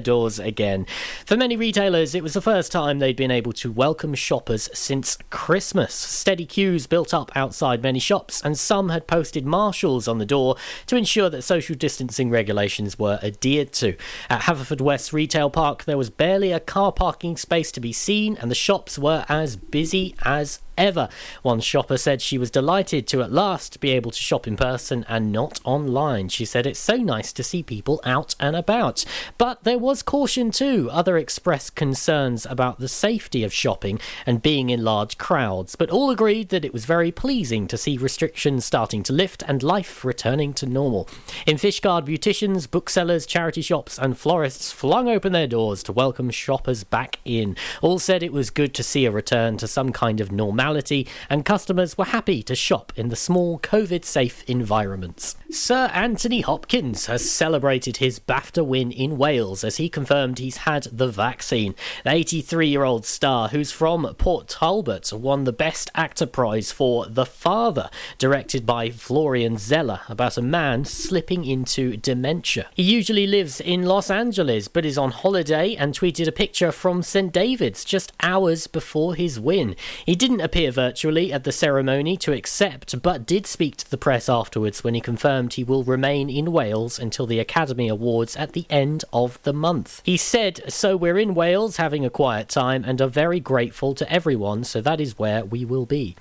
doors again. For many retailers, it was the first time they'd been able to welcome shoppers since Christmas. Steady queues built up outside many shops, and some had posted marshals on the door to ensure that social distancing regulations were adhered to. At Haverfordwest Retail Park, there was barely a car parking space to be seen, and the shops were as busy as ever. One shopper said she was delighted to at last be able to shop in person and not online. She said it's so nice to see people out and about. But there was caution too. Other expressed concerns about the safety of shopping and being in large crowds, but all agreed that it was very pleasing to see restrictions starting to lift and life returning to normal. In Fishguard, beauticians, booksellers, charity shops, and florists flung open their doors to welcome shoppers back in. All said it was good to see a return to some kind of normality normality, and customers were happy to shop in the small COVID safe environments. Sir Anthony Hopkins has celebrated his BAFTA win in Wales as he confirmed he's had the vaccine. The 83 year old star, who's from Port Talbot, won the Best Actor prize for The Father, directed by Florian Zeller, about a man slipping into dementia. He usually lives in Los Angeles but is on holiday and tweeted a picture from St. David's just hours before his win. He didn't appear virtually at the ceremony to accept, but did speak to the press afterwards when he confirmed he will remain in Wales until the Academy Awards at the end of the month. He said, So we're in Wales having a quiet time and are very grateful to everyone, so that is where we will be.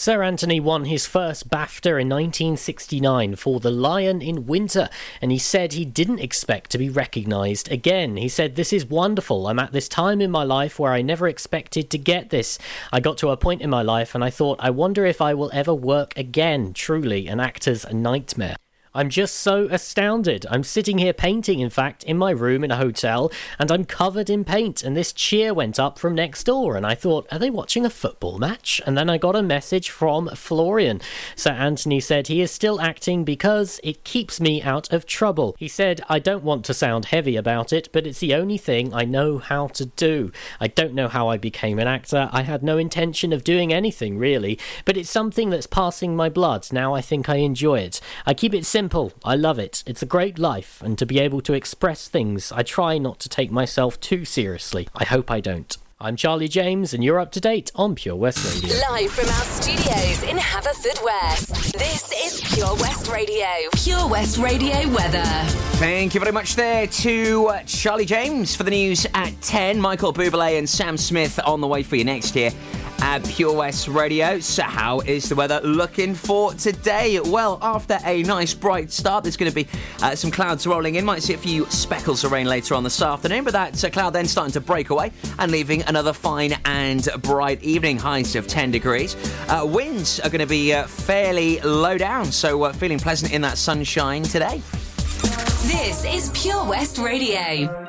Sir Anthony won his first BAFTA in 1969 for The Lion in Winter, and he said he didn't expect to be recognised again. He said, This is wonderful. I'm at this time in my life where I never expected to get this. I got to a point in my life and I thought, I wonder if I will ever work again. Truly, an actor's nightmare. I'm just so astounded. I'm sitting here painting, in fact, in my room in a hotel, and I'm covered in paint. And this cheer went up from next door, and I thought, are they watching a football match? And then I got a message from Florian. Sir Anthony said he is still acting because it keeps me out of trouble. He said, I don't want to sound heavy about it, but it's the only thing I know how to do. I don't know how I became an actor. I had no intention of doing anything, really, but it's something that's passing my blood. Now I think I enjoy it. I keep it simple simple. I love it. It's a great life, and to be able to express things, I try not to take myself too seriously. I hope I don't. I'm Charlie James, and you're up to date on Pure West Radio. Live from our studios in Haverfordwest, this is Pure West Radio. Pure West Radio weather. Thank you very much there to uh, Charlie James for the news at 10. Michael Bublé and Sam Smith on the way for you next year at Pure West Radio. So, how is the weather looking for today? Well, after a nice bright start, there's going to be uh, some clouds rolling in. Might see a few speckles of rain later on this afternoon, but that uh, cloud then starting to break away and leaving another fine and bright evening. Highs of 10 degrees. Uh, winds are going to be uh, fairly low down, so uh, feeling pleasant in that sunshine today. This is Pure West Radio.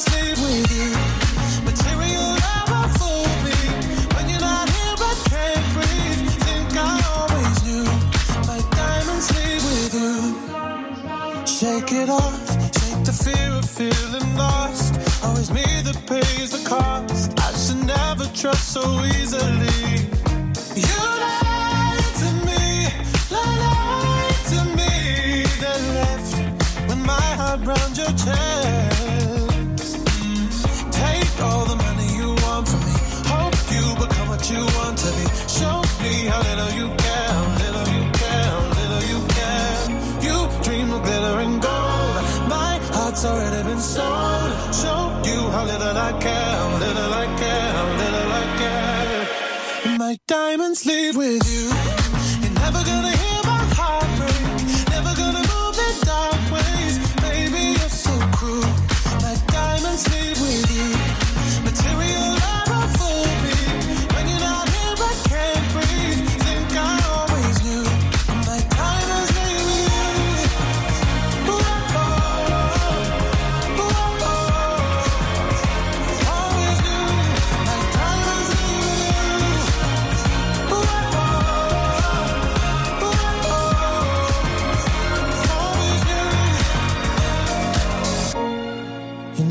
diamonds leave with you. Material never fool me. When you're not here, I can't breathe. Think I always knew. My diamonds leave with you. Shake it off, shake the fear of feeling lost. Always me that pays the cost. I should never trust so easily. You lied to me, lied to me, then left with my heart round your chest. little you care, little you care, little you care. You dream of glitter and gold. My heart's already been sold. Show you how little I care, little I care, little I care. My diamonds leave with you. You're never gonna hear my heart break. Never gonna move in dark ways. Baby, you're so cruel.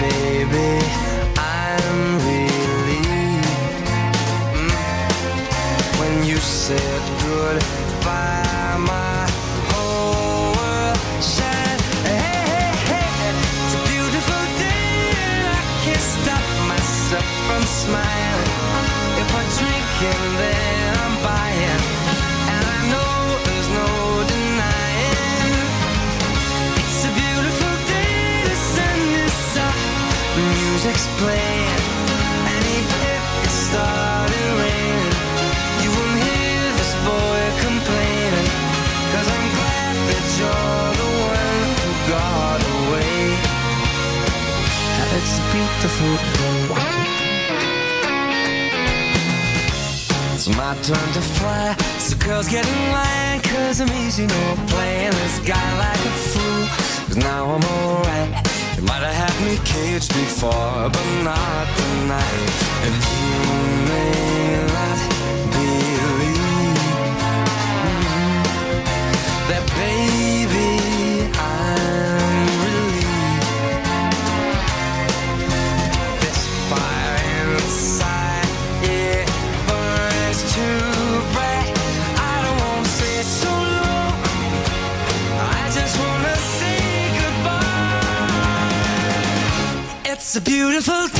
baby. I'm relieved mm. when you said goodbye. My before, but not tonight. It's a beautiful time.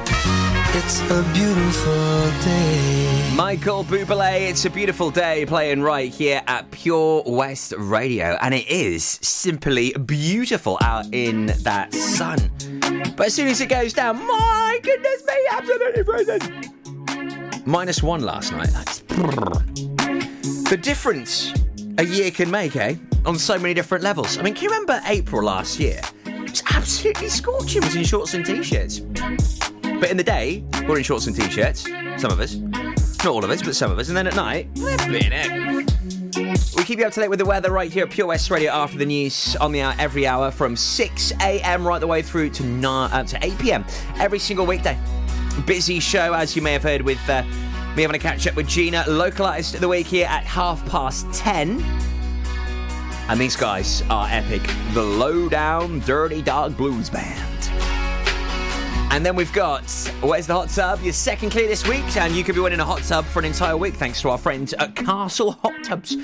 It's a beautiful day. Michael Bublé, it's a beautiful day playing right here at Pure West Radio, and it is simply beautiful out in that sun. But as soon as it goes down, my goodness me, absolutely freezing. Minus one last night. That's the difference a year can make, eh? On so many different levels. I mean, can you remember April last year? It was absolutely scorching. It was in shorts and t-shirts. But in the day, we're in shorts and t-shirts. Some of us. Not all of us, but some of us. And then at night, it. We keep you up to date with the weather right here at Pure West Radio after the news on the hour every hour from 6 a.m. right the way through to, 9, uh, to 8 p.m. every single weekday. Busy show, as you may have heard, with uh, me having a catch up with Gina, local artist of the week here at half past 10. And these guys are epic. The Lowdown Dirty Dog Blues Band. And then we've got Where's the Hot Tub? Your second clear this week, and you could be winning a hot tub for an entire week thanks to our friends at Castle Hot Tubs.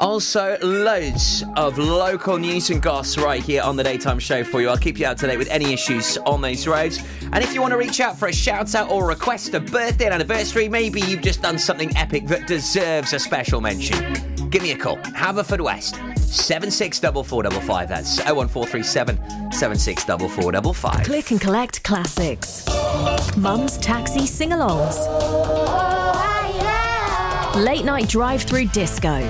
Also, loads of local news and goss right here on the daytime show for you. I'll keep you up to date with any issues on those roads. And if you want to reach out for a shout out or request a birthday and anniversary, maybe you've just done something epic that deserves a special mention, give me a call. Haverfordwest. 764455. That's 01437 764455. Click and collect classics. Mum's taxi sing alongs. Late night drive through disco.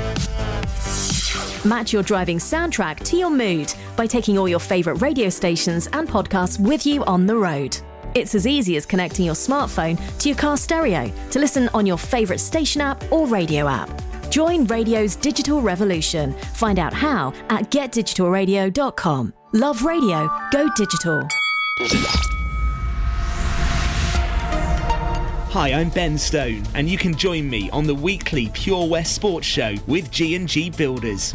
Match your driving soundtrack to your mood by taking all your favourite radio stations and podcasts with you on the road. It's as easy as connecting your smartphone to your car stereo to listen on your favourite station app or radio app. Join radio's digital revolution. Find out how at getdigitalradio.com. Love radio, go digital. Hi, I'm Ben Stone, and you can join me on the weekly Pure West Sports Show with G&G Builders.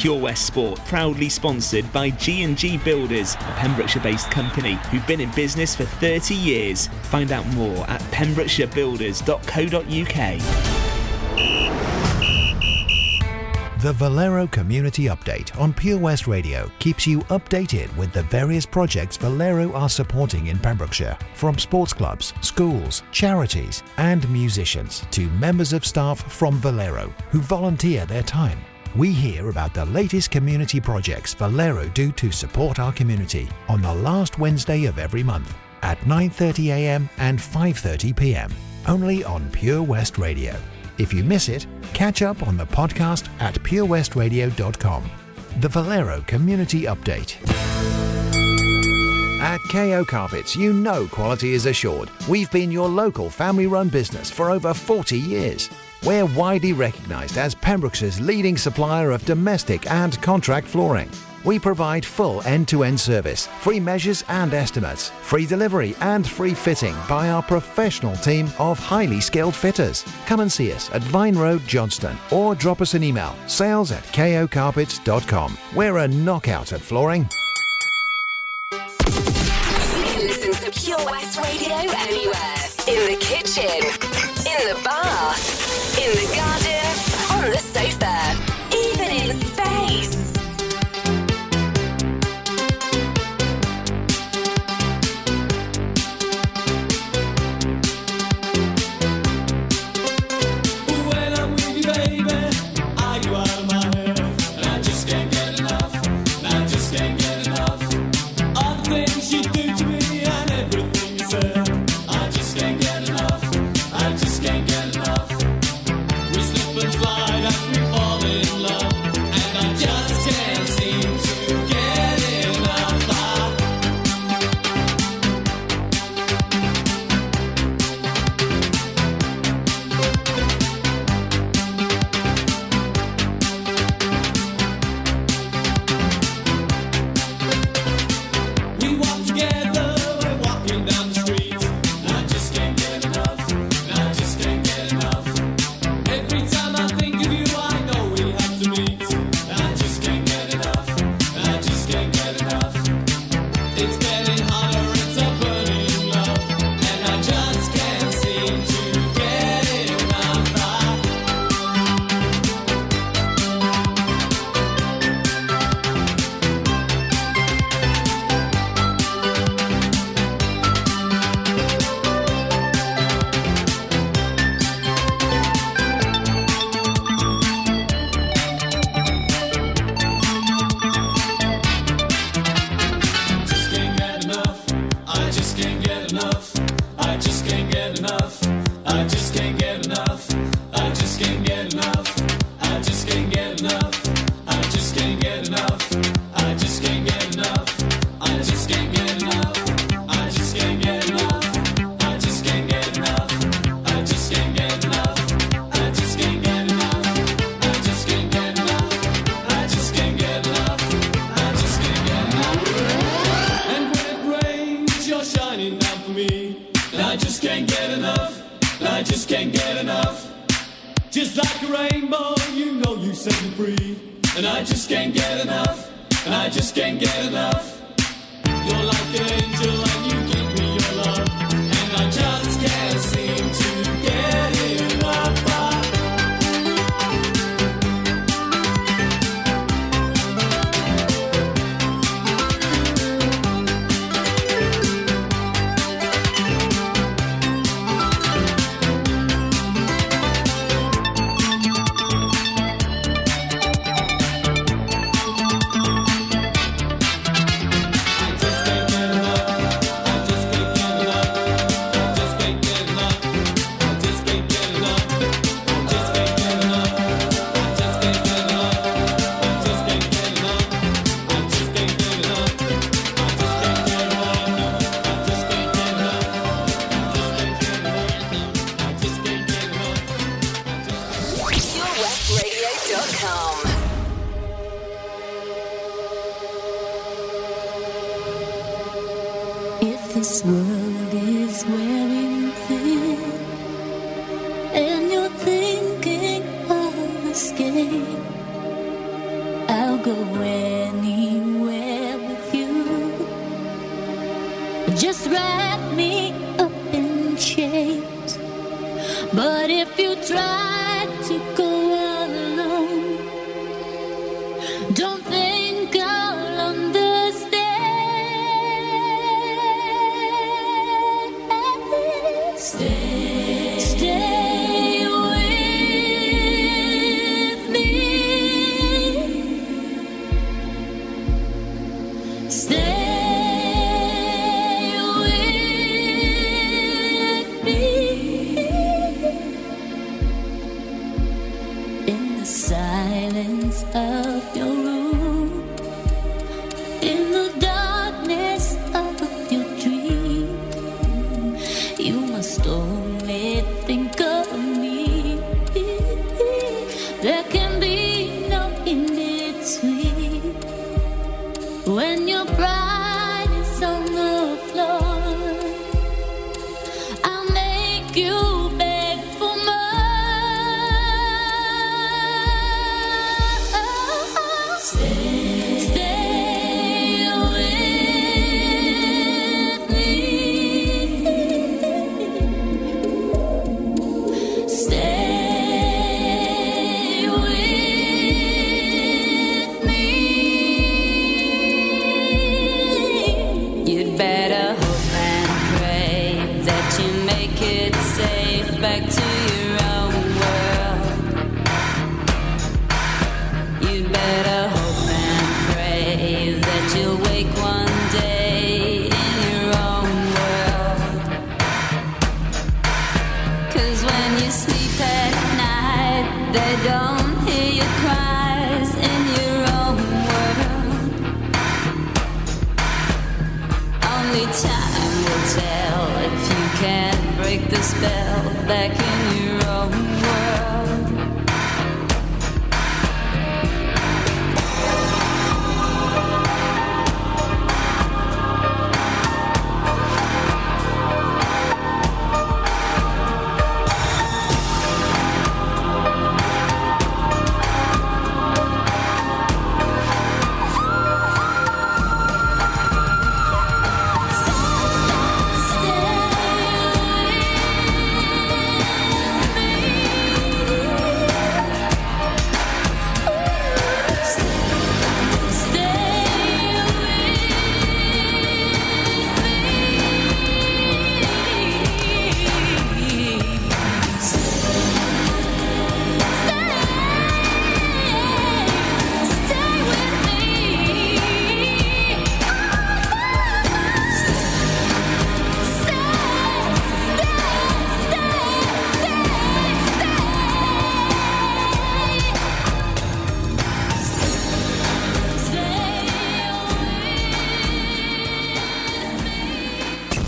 Pure West Sport, proudly sponsored by G&G Builders, a Pembrokeshire-based company who've been in business for 30 years. Find out more at pembrokeshirebuilders.co.uk. The Valero Community Update on Pure West Radio keeps you updated with the various projects Valero are supporting in Pembrokeshire, from sports clubs, schools, charities, and musicians to members of staff from Valero who volunteer their time. We hear about the latest community projects Valero do to support our community on the last Wednesday of every month at 9:30 a.m. and 5:30 p.m. only on Pure West Radio. If you miss it, catch up on the podcast at purewestradio.com. The Valero Community Update. At KO Carpets, you know quality is assured. We've been your local family run business for over 40 years. We're widely recognised as Pembrokeshire's leading supplier of domestic and contract flooring. We provide full end-to-end service, free measures and estimates, free delivery and free fitting by our professional team of highly skilled fitters. Come and see us at Vine Road, Johnston or drop us an email, sales at kocarpets.com. We're a knockout at flooring. Listen to Pure West Radio anywhere. In the kitchen, in the bath, the garden,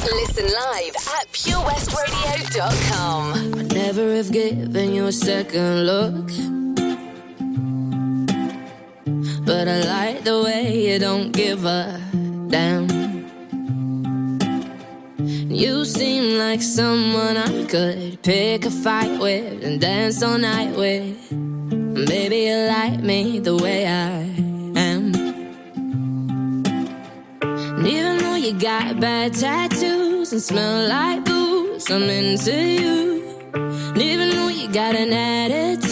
at purewestradio.com. I never have given you a second look. But I like the way you don't give a damn. You seem like someone I could pick a fight with and dance all night with. Maybe you like me the way I got bad tattoos and smell like booze, I'm into you. And even though you got an attitude,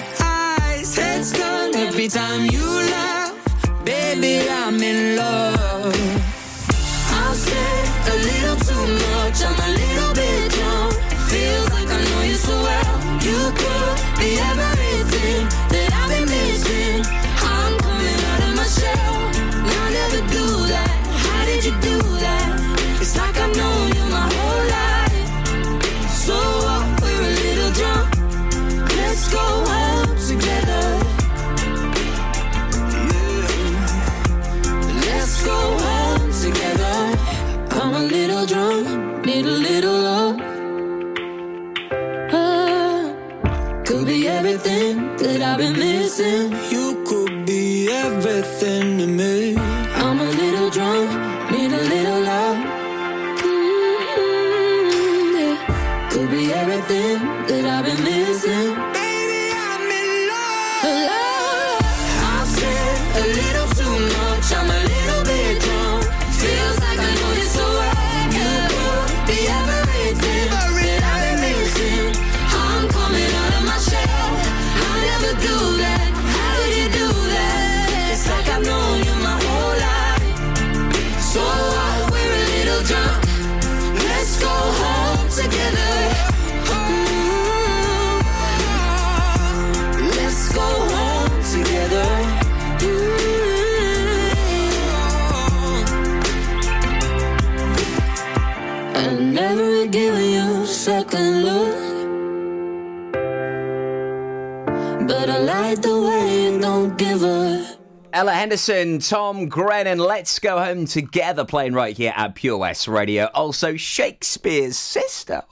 Heads turn every time you laugh. Baby, I'm in love. I'll say a little too much. I'm a little been Ella Henderson, Tom Grennan, let's go home together, playing right here at Pure West Radio. Also, Shakespears Sister.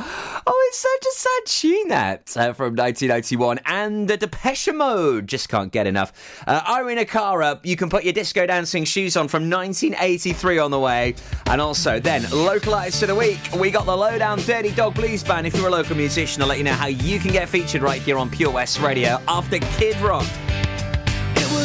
Oh, it's such a sad tune that uh, from 1991. And the Depeche Mode just can't get enough. Uh, Irene Cara, you can put your disco dancing shoes on from 1983 on the way. And also, then, localized to the week, we got the Lowdown Dirty Dog Blues Band. If you're a local musician, I'll let you know how you can get featured right here on Pure West Radio after Kid Rock.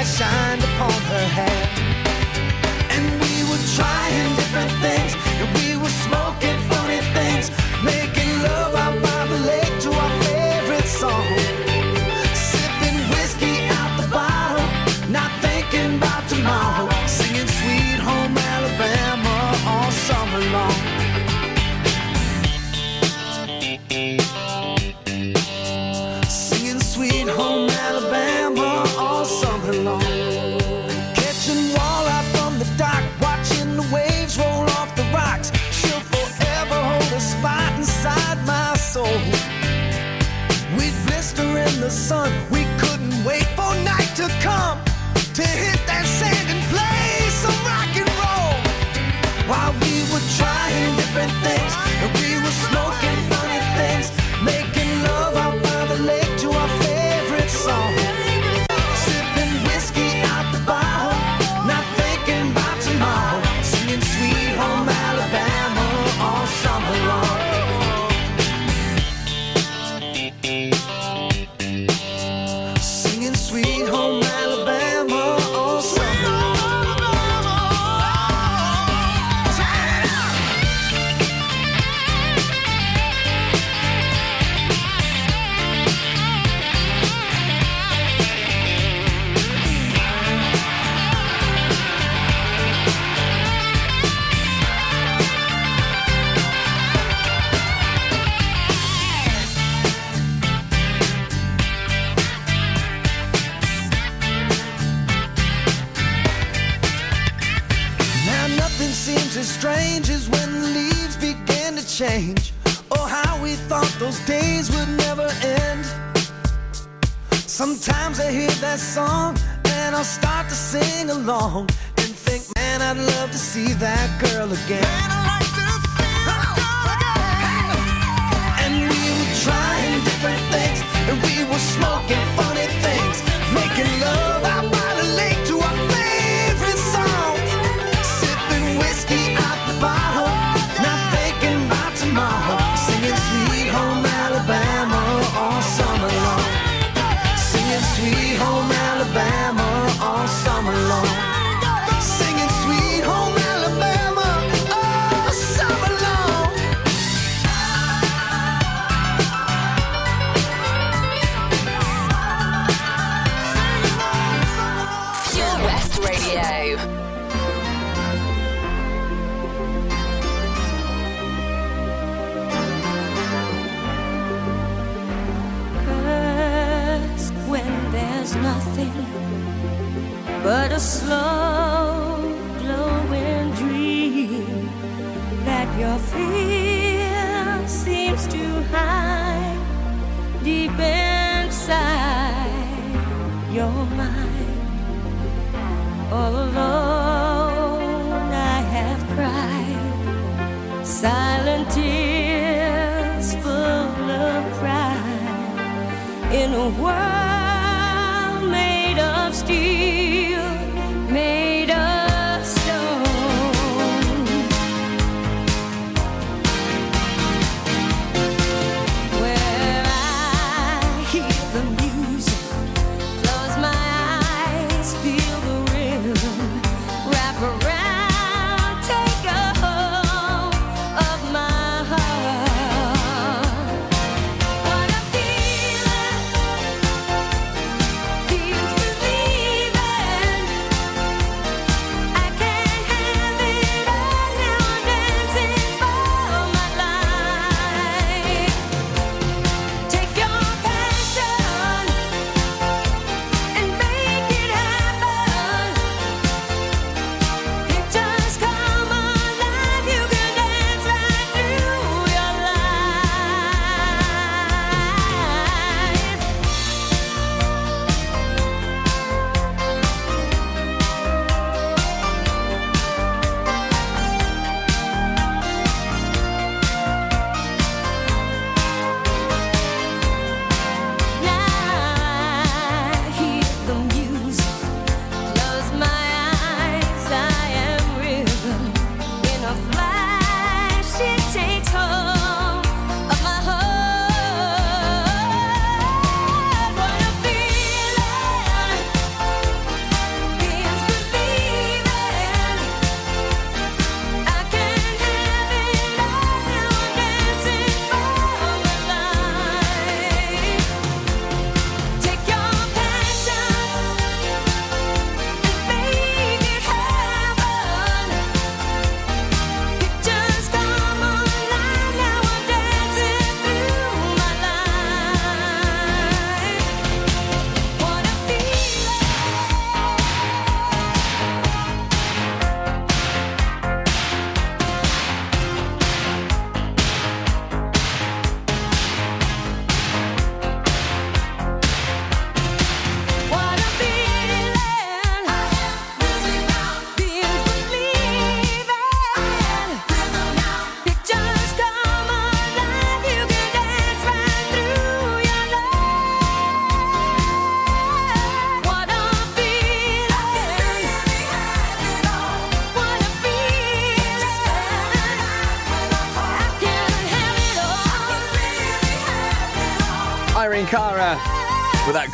The shined upon her hair. And we were trying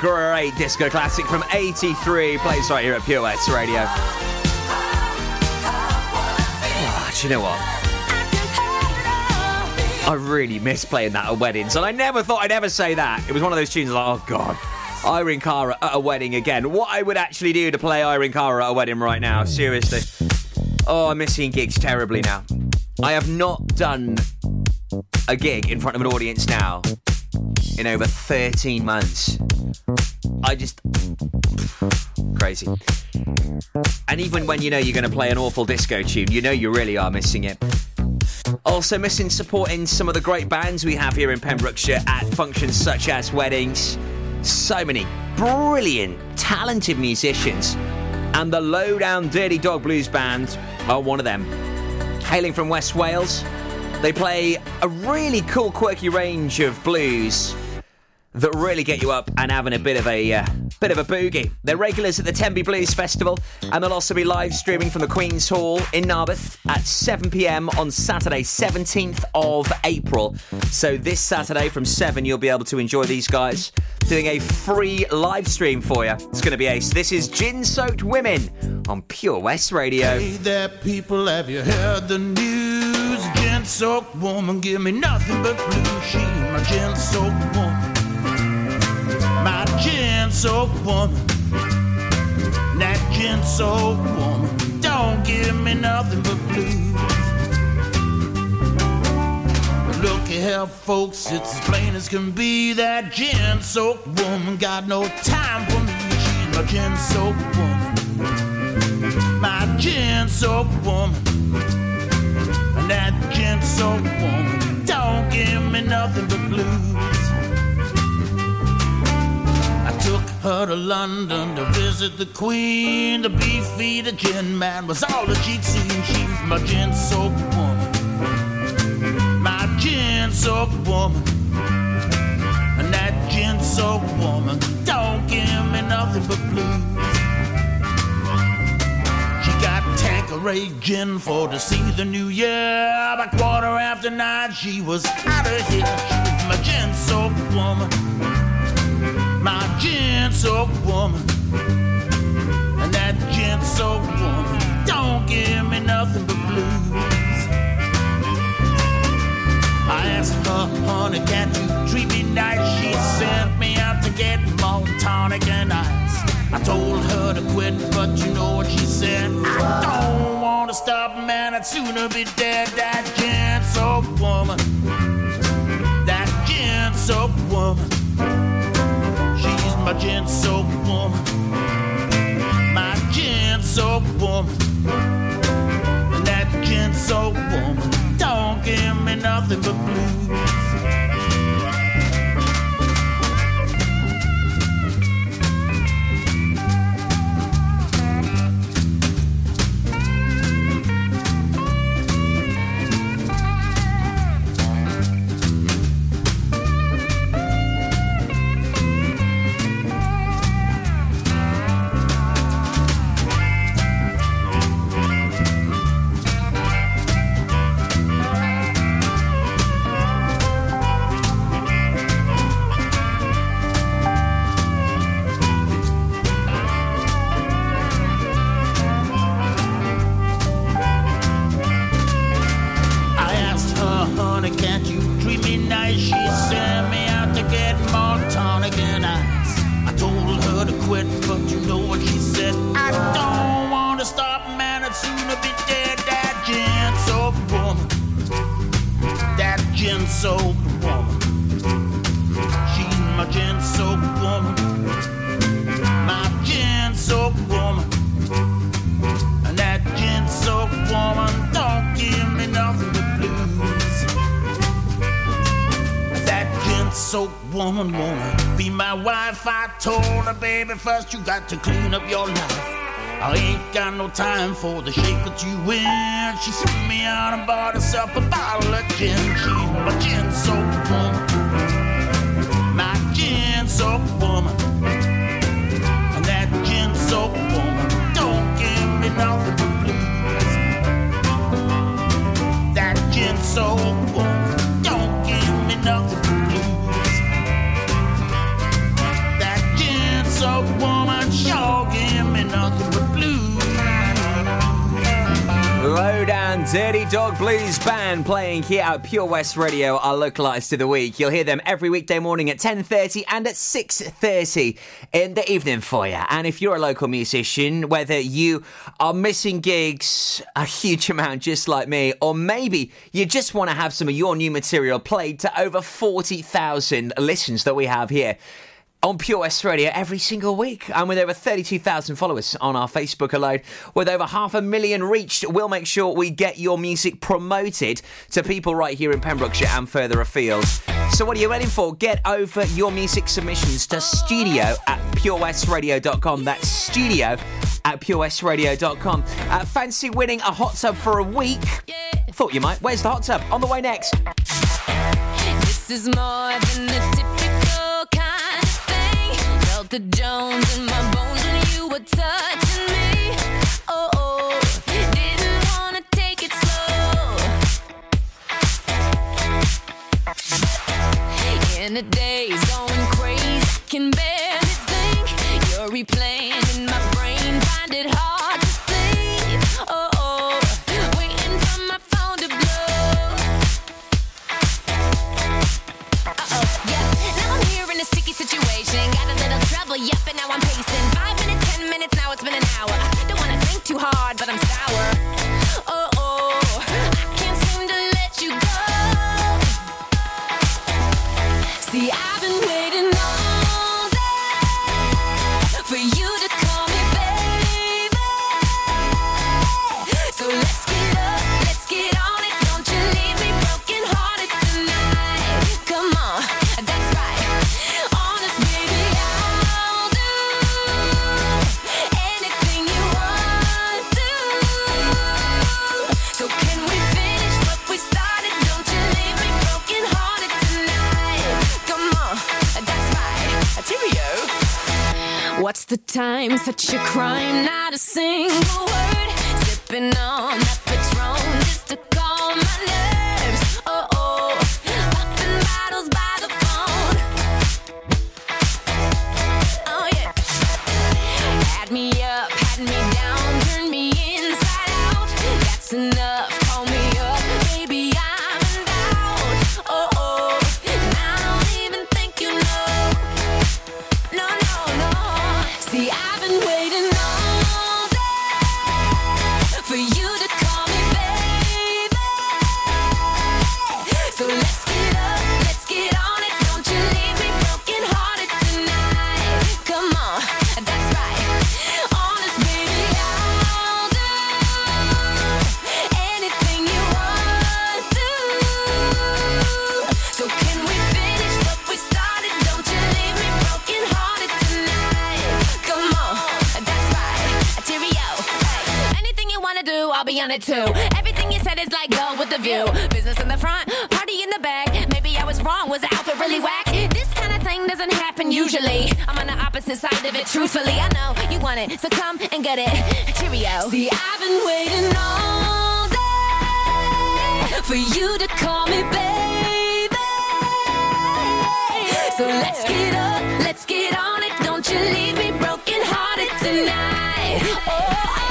great disco classic from 83 plays right here at Pure West Radio. Ah, do you know what? I really miss playing that at weddings, and I never thought I'd ever say that. It was one of those tunes like, oh god, Irene Cara at a wedding again. What I would actually do to play Irene Cara at a wedding right now, seriously. Oh, I'm missing gigs terribly now. I have not done a gig in front of an audience now in over 13 months. I just. Crazy. And even when you know you're going to play an awful disco tune, you know you really are missing it. Also, missing supporting some of the great bands we have here in Pembrokeshire at functions such as weddings. So many brilliant, talented musicians. And the Lowdown Dirty Dog Blues Band are one of them. Hailing from West Wales, they play a really cool, quirky range of blues that really get you up and having a bit of a uh, bit of a boogie. They're regulars at the Tenby Blues Festival, and they'll also be live streaming from the Queen's Hall in Narberth at 7 pm on Saturday, 17th of April. So this Saturday from 7, you'll be able to enjoy these guys doing a free live stream for you. It's going to be ace. This is Gin Soaked Women on Pure West Radio. Hey there, people, have you heard the news? Gin soaked woman, give me nothing but blue. She's my gin soaked woman. Soaked woman. That gin soaked woman. Don't give me nothing but blues. Look at here, folks, it's as plain as can be. That gin soaked woman got no time for me. She's my gin soaked woman. My gin soaked woman. And that gin soaked woman don't give me nothing but blues. Her to London to visit the Queen. The beefy, the gin man was all that she'd seen. She's my gin soaked woman. My gin soaked woman. And that gin soaked woman don't give me nothing but blues. She got Tanqueray gin for to see the new year. By quarter after nine, she was out of here. She was my gin soaked woman. My soaked woman. And that soaked woman don't give me nothing but blues. I asked her, honey, can't you treat me nice? She sent me out to get more tonic and ice. I told her to quit, but you know what she said? I don't want to stop, man, I'd sooner be dead. That soaked woman. That soaked woman. My gin soaked woman. My gin soaked woman. That gin soaked woman don't give me nothing but blues. Be. That woman. That woman. She's my woman. My woman. And that woman don't give me nothing but blues. That woman wanna be my wife. I told her, baby, first you got to clean up your life. I ain't got no time for the shake that you win. She threw me out and bought herself a bottle of gin. She's my gin soap woman. My gin soap woman. And that gin soap woman don't give me nothing to please. That gin soap woman don't give me nothing to please. That gin soap woman sure. Blues. Dirty Dog Blues Band playing here at Pure West Radio, our local artist of the week. You'll hear them every weekday morning at 10.30 and at 6.30 in the evening for you. And if you're a local musician, whether you are missing gigs a huge amount just like me, or maybe you just want to have some of your new material played to over 40,000 listens that we have here, on Pure West Radio every single week. And with over 32,000 followers on our Facebook alone, with over half a million reached, we'll make sure we get your music promoted to people right here in Pembrokeshire and further afield. So what are you waiting for? Get over your music submissions to studio at purewestradio.com. That's studio at purewestradio.com. Uh, fancy winning a hot tub for a week? Thought you might. Where's the hot tub? On the way next. This is more than the The Jones it too. Everything you said is like go with the view. Business in the front, party in the back. Maybe I was wrong. Was the outfit really whack? This kind of thing doesn't happen usually. I'm on the opposite side of it, truthfully. I know you want it, so come and get it. Cheerio. See, I've been waiting all day for you to call me baby. So let's get up, let's get on it. Don't you leave me broken hearted tonight. Oh,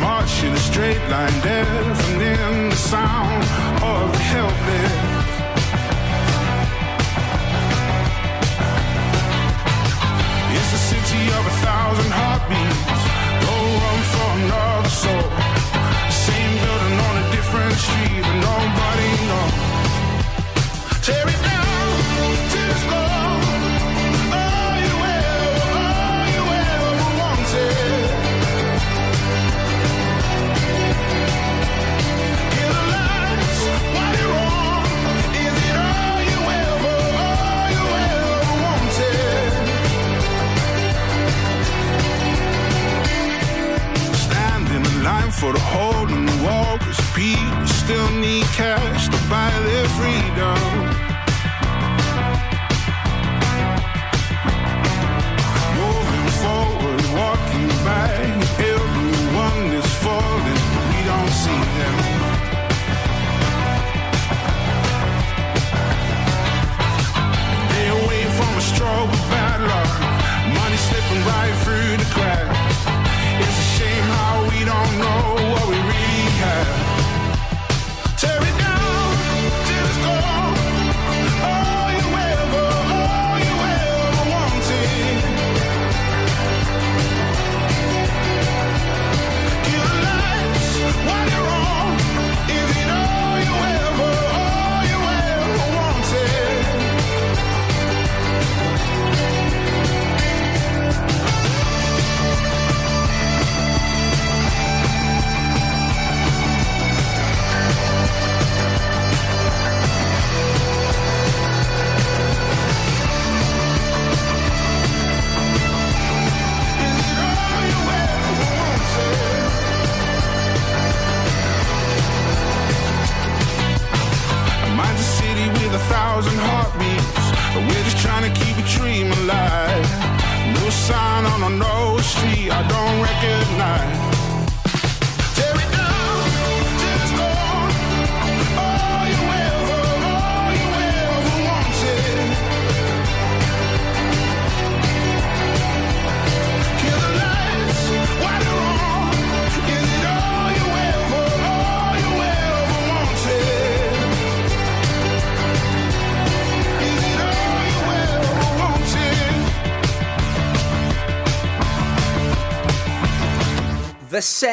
march in a straight line, deafening the sound of the helpless. It's a city of a thousand heartbeats. No room for another soul. Same building on a different street, but nobody knows. Down for the hole in the wall. Cause people still need cash to buy their freedom.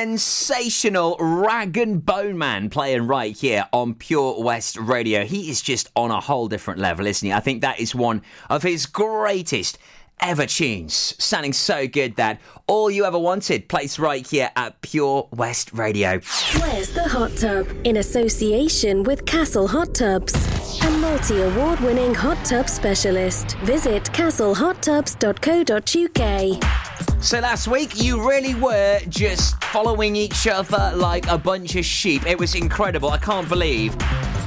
Sensational Rag and Bone Man playing right here on Pure West Radio. He is just on a whole different level, isn't he? I think that is one of his greatest ever tunes. Sounding so good that all you ever wanted plays right here at Pure West Radio. Where's the hot tub? In association with Castle Hot Tubs, a multi award winning hot tub specialist. Visit castlehottubs.co.uk. So last week, you really were just following each other like a bunch of sheep. It was incredible. I can't believe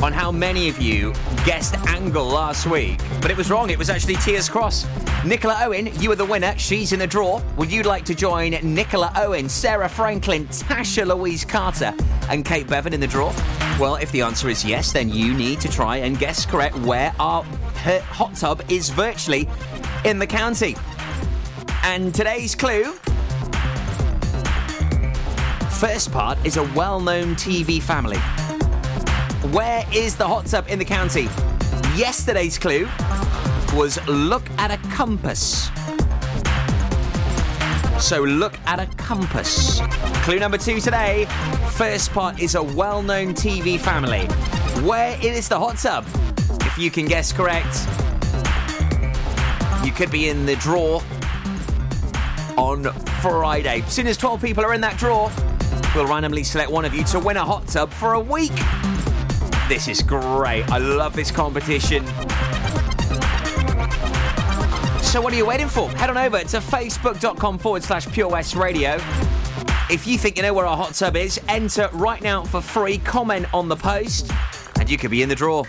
on how many of you guessed Angle last week. But it was wrong. It was actually Tiers Cross. Nicola Owen, you were the winner. She's in the draw. Would you like to join Nicola Owen, Sarah Franklin, Tasha Louise Carter, and Kate Bevan in the draw? Well, if the answer is yes, then you need to try and guess correct where our hot tub is virtually in the county. And today's clue first part is a well known TV family. Where is the hot tub in the county? Yesterday's clue was look at a compass. So look at a compass. Clue number two today. First part is a well known TV family. Where is the hot tub? If you can guess correct, you could be in the draw on Friday. As soon as 12 people are in that draw, we'll randomly select one of you to win a hot tub for a week. This is great. I love this competition. So, what are you waiting for? Head on over to facebook.com forward slash Pure West Radio. If you think you know where our hot tub is, enter right now for free, comment on the post, and you could be in the draw.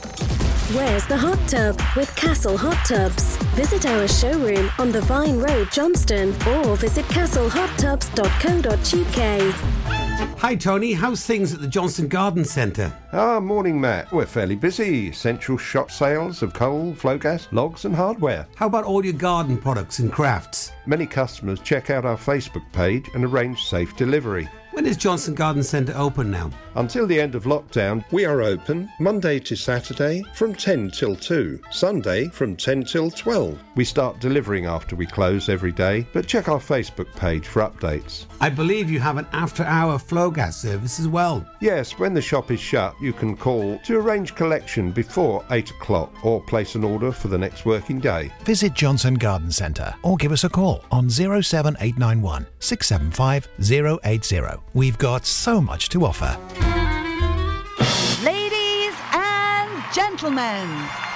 Where's the hot tub with Castle Hot Tubs? Visit our showroom on the Vine Road, Johnston, or visit castlehottubs.co.uk. Hi, Tony. How's things at the Johnston Garden Centre? Ah, morning, Matt. We're fairly busy. Central shop sales of coal, Flogas, logs, and hardware. How about all your garden products and crafts? Many customers check out our Facebook page and arrange safe delivery. When is Johnston Garden Centre open now? Until the end of lockdown, we are open Monday to Saturday from 10 till 2, Sunday from 10 till 12. We start delivering after we close every day, but check our Facebook page for updates. I believe you have an after hour Flogas service as well. Yes, when the shop is shut, you can call to arrange collection before 8 o'clock or place an order for the next working day. Visit Johnston Garden Centre or give us a call on 07891 675 080. We've got so much to offer. Ladies and gentlemen,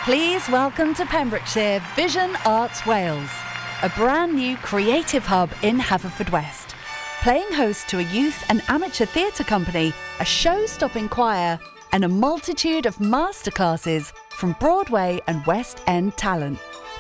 please welcome to Pembrokeshire Vision Arts Wales, a brand new creative hub in Haverfordwest. playing host to a youth and amateur theatre company, a show stopping choir, and a multitude of masterclasses from Broadway and West End talent.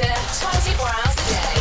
24 hours a day.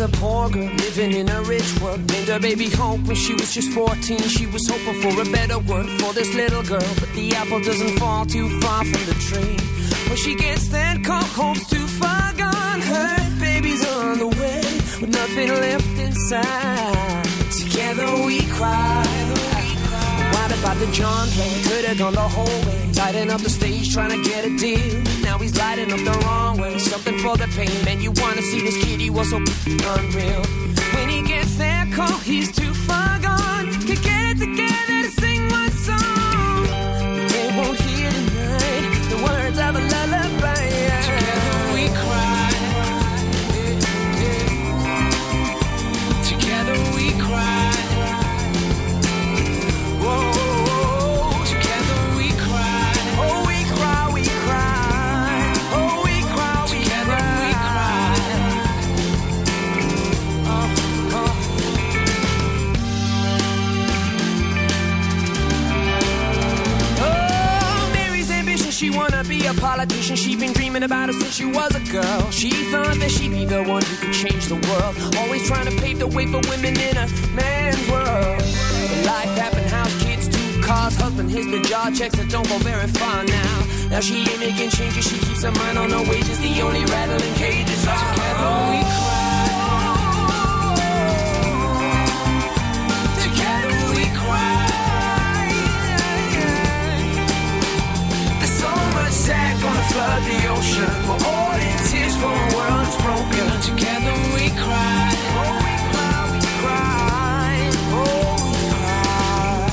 A poor girl living in a rich world. Named her baby Hope when she was just 14. She was hoping for a better world for this little girl. But the apple doesn't fall too far from the tree. When she gets there, call Hope's too far gone. Her baby's on the way with nothing left inside. Together we cry. What about the John play? Could have gone the whole way. Lighting up the stage, trying to get a deal. He's lighting up the wrong way. Something for the pain, man. You wanna see this kid? He was so unreal. When he gets there, call he's too far gone. Can get it together to sing one song. They won't hear tonight the words of a a politician. She been dreaming about it since she was a girl. She thought that she'd be the one who could change the world. Always trying to pave the way for women in a man's world. Life happened, house, kids, two cars, husband, the job, checks that don't go very far now. Now she ain't making changes, she keeps her mind on her wages. The only rattling cages are together we flood the ocean. We're all in tears for a world that's broken. Together we cry. Oh, we cry, we cry. Oh, we cry.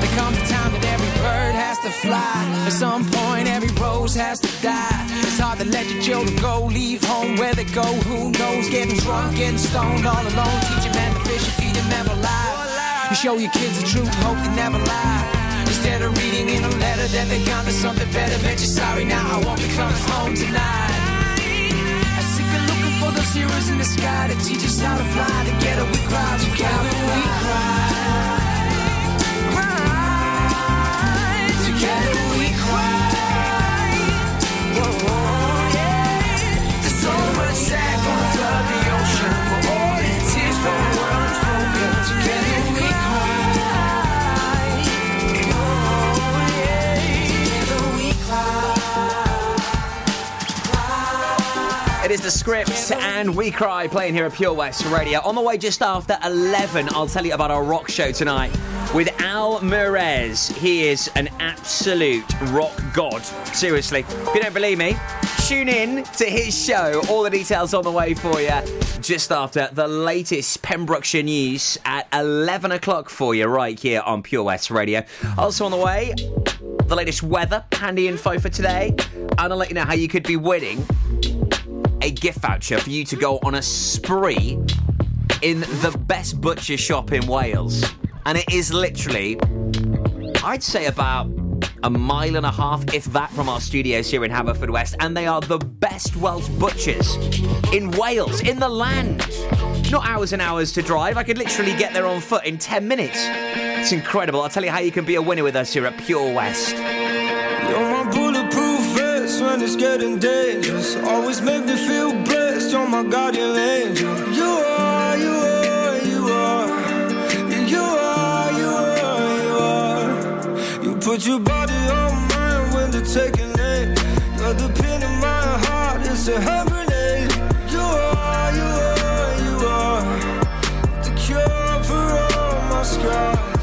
There comes a time that every bird has to fly. At some point, every rose has to die. It's hard to let your children go, leave home where they go. Who knows? Getting drunk, getting stoned all alone. Teach a man to fish and feed him never lie. You show your kids the truth, hope they never lie. Instead of reading in a letter that they got to something better, bet you're sorry now. I won't be coming home tonight. I'm sick of looking for those heroes in the sky to teach us how to fly. Together we cry, together we cry. Cry. Together we cry. Is the script and We Cry playing here at Pure West Radio. On the way just after 11, I'll tell you about our rock show tonight with Al Murez. He is an absolute rock god. Seriously. If you don't believe me, tune in to his show. All the details on the way for you just after the latest Pembrokeshire news at 11 o'clock for you right here on Pure West Radio. Also on the way, the latest weather, handy info for today, and I'll let you know how you could be winning a gift voucher for you to go on a spree in the best butcher shop in Wales. And it is literally, I'd say about a mile and a half, if that, from our studios here in Haverfordwest. And they are the best Welsh butchers in Wales, in the land. Not hours and hours to drive. I could literally get there on foot in 10 minutes. It's incredible. I'll tell you how you can be a winner with us here at Pure West. You're my bulletproof vest when it's getting dangerous. Always make me feel my guardian angel. You are, you are, you are. You are, you are, you are. You put your body on mine when they're taking aim. You're the pin in my heart. It's a hand grenade. You are, you are, you are. The cure for all my scars.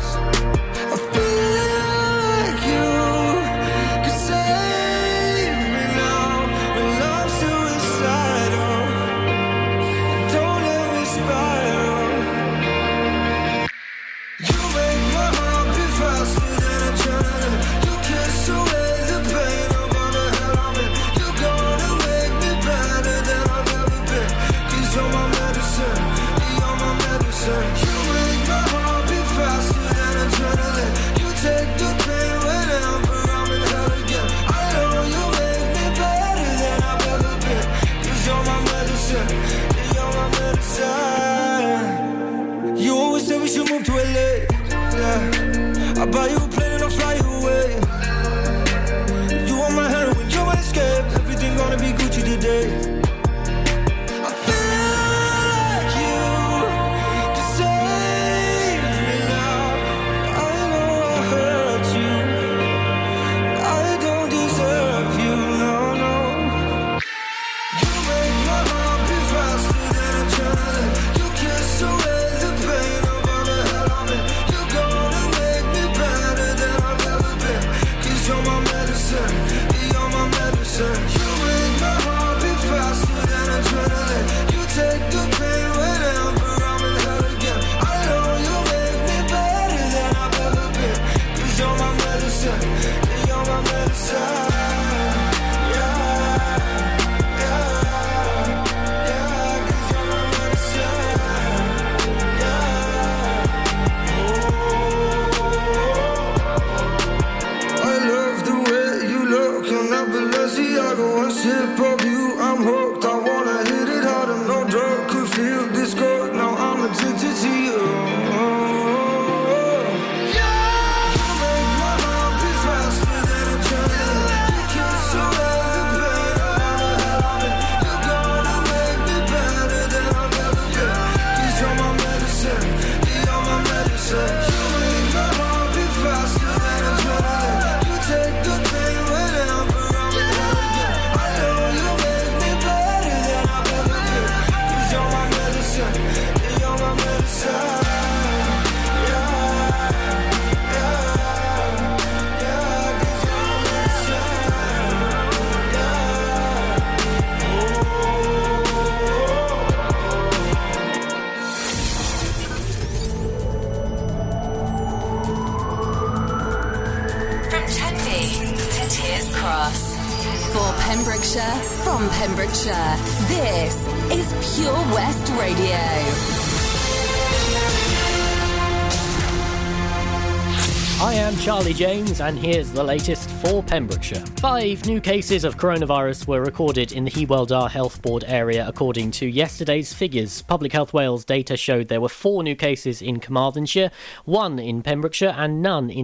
headlines, and here's the latest for Pembrokeshire. Five new cases of coronavirus were recorded in the Hywel Dda Health Board area, according to yesterday's figures. Public Health Wales data showed there were four new cases in Carmarthenshire, one in Pembrokeshire, and none in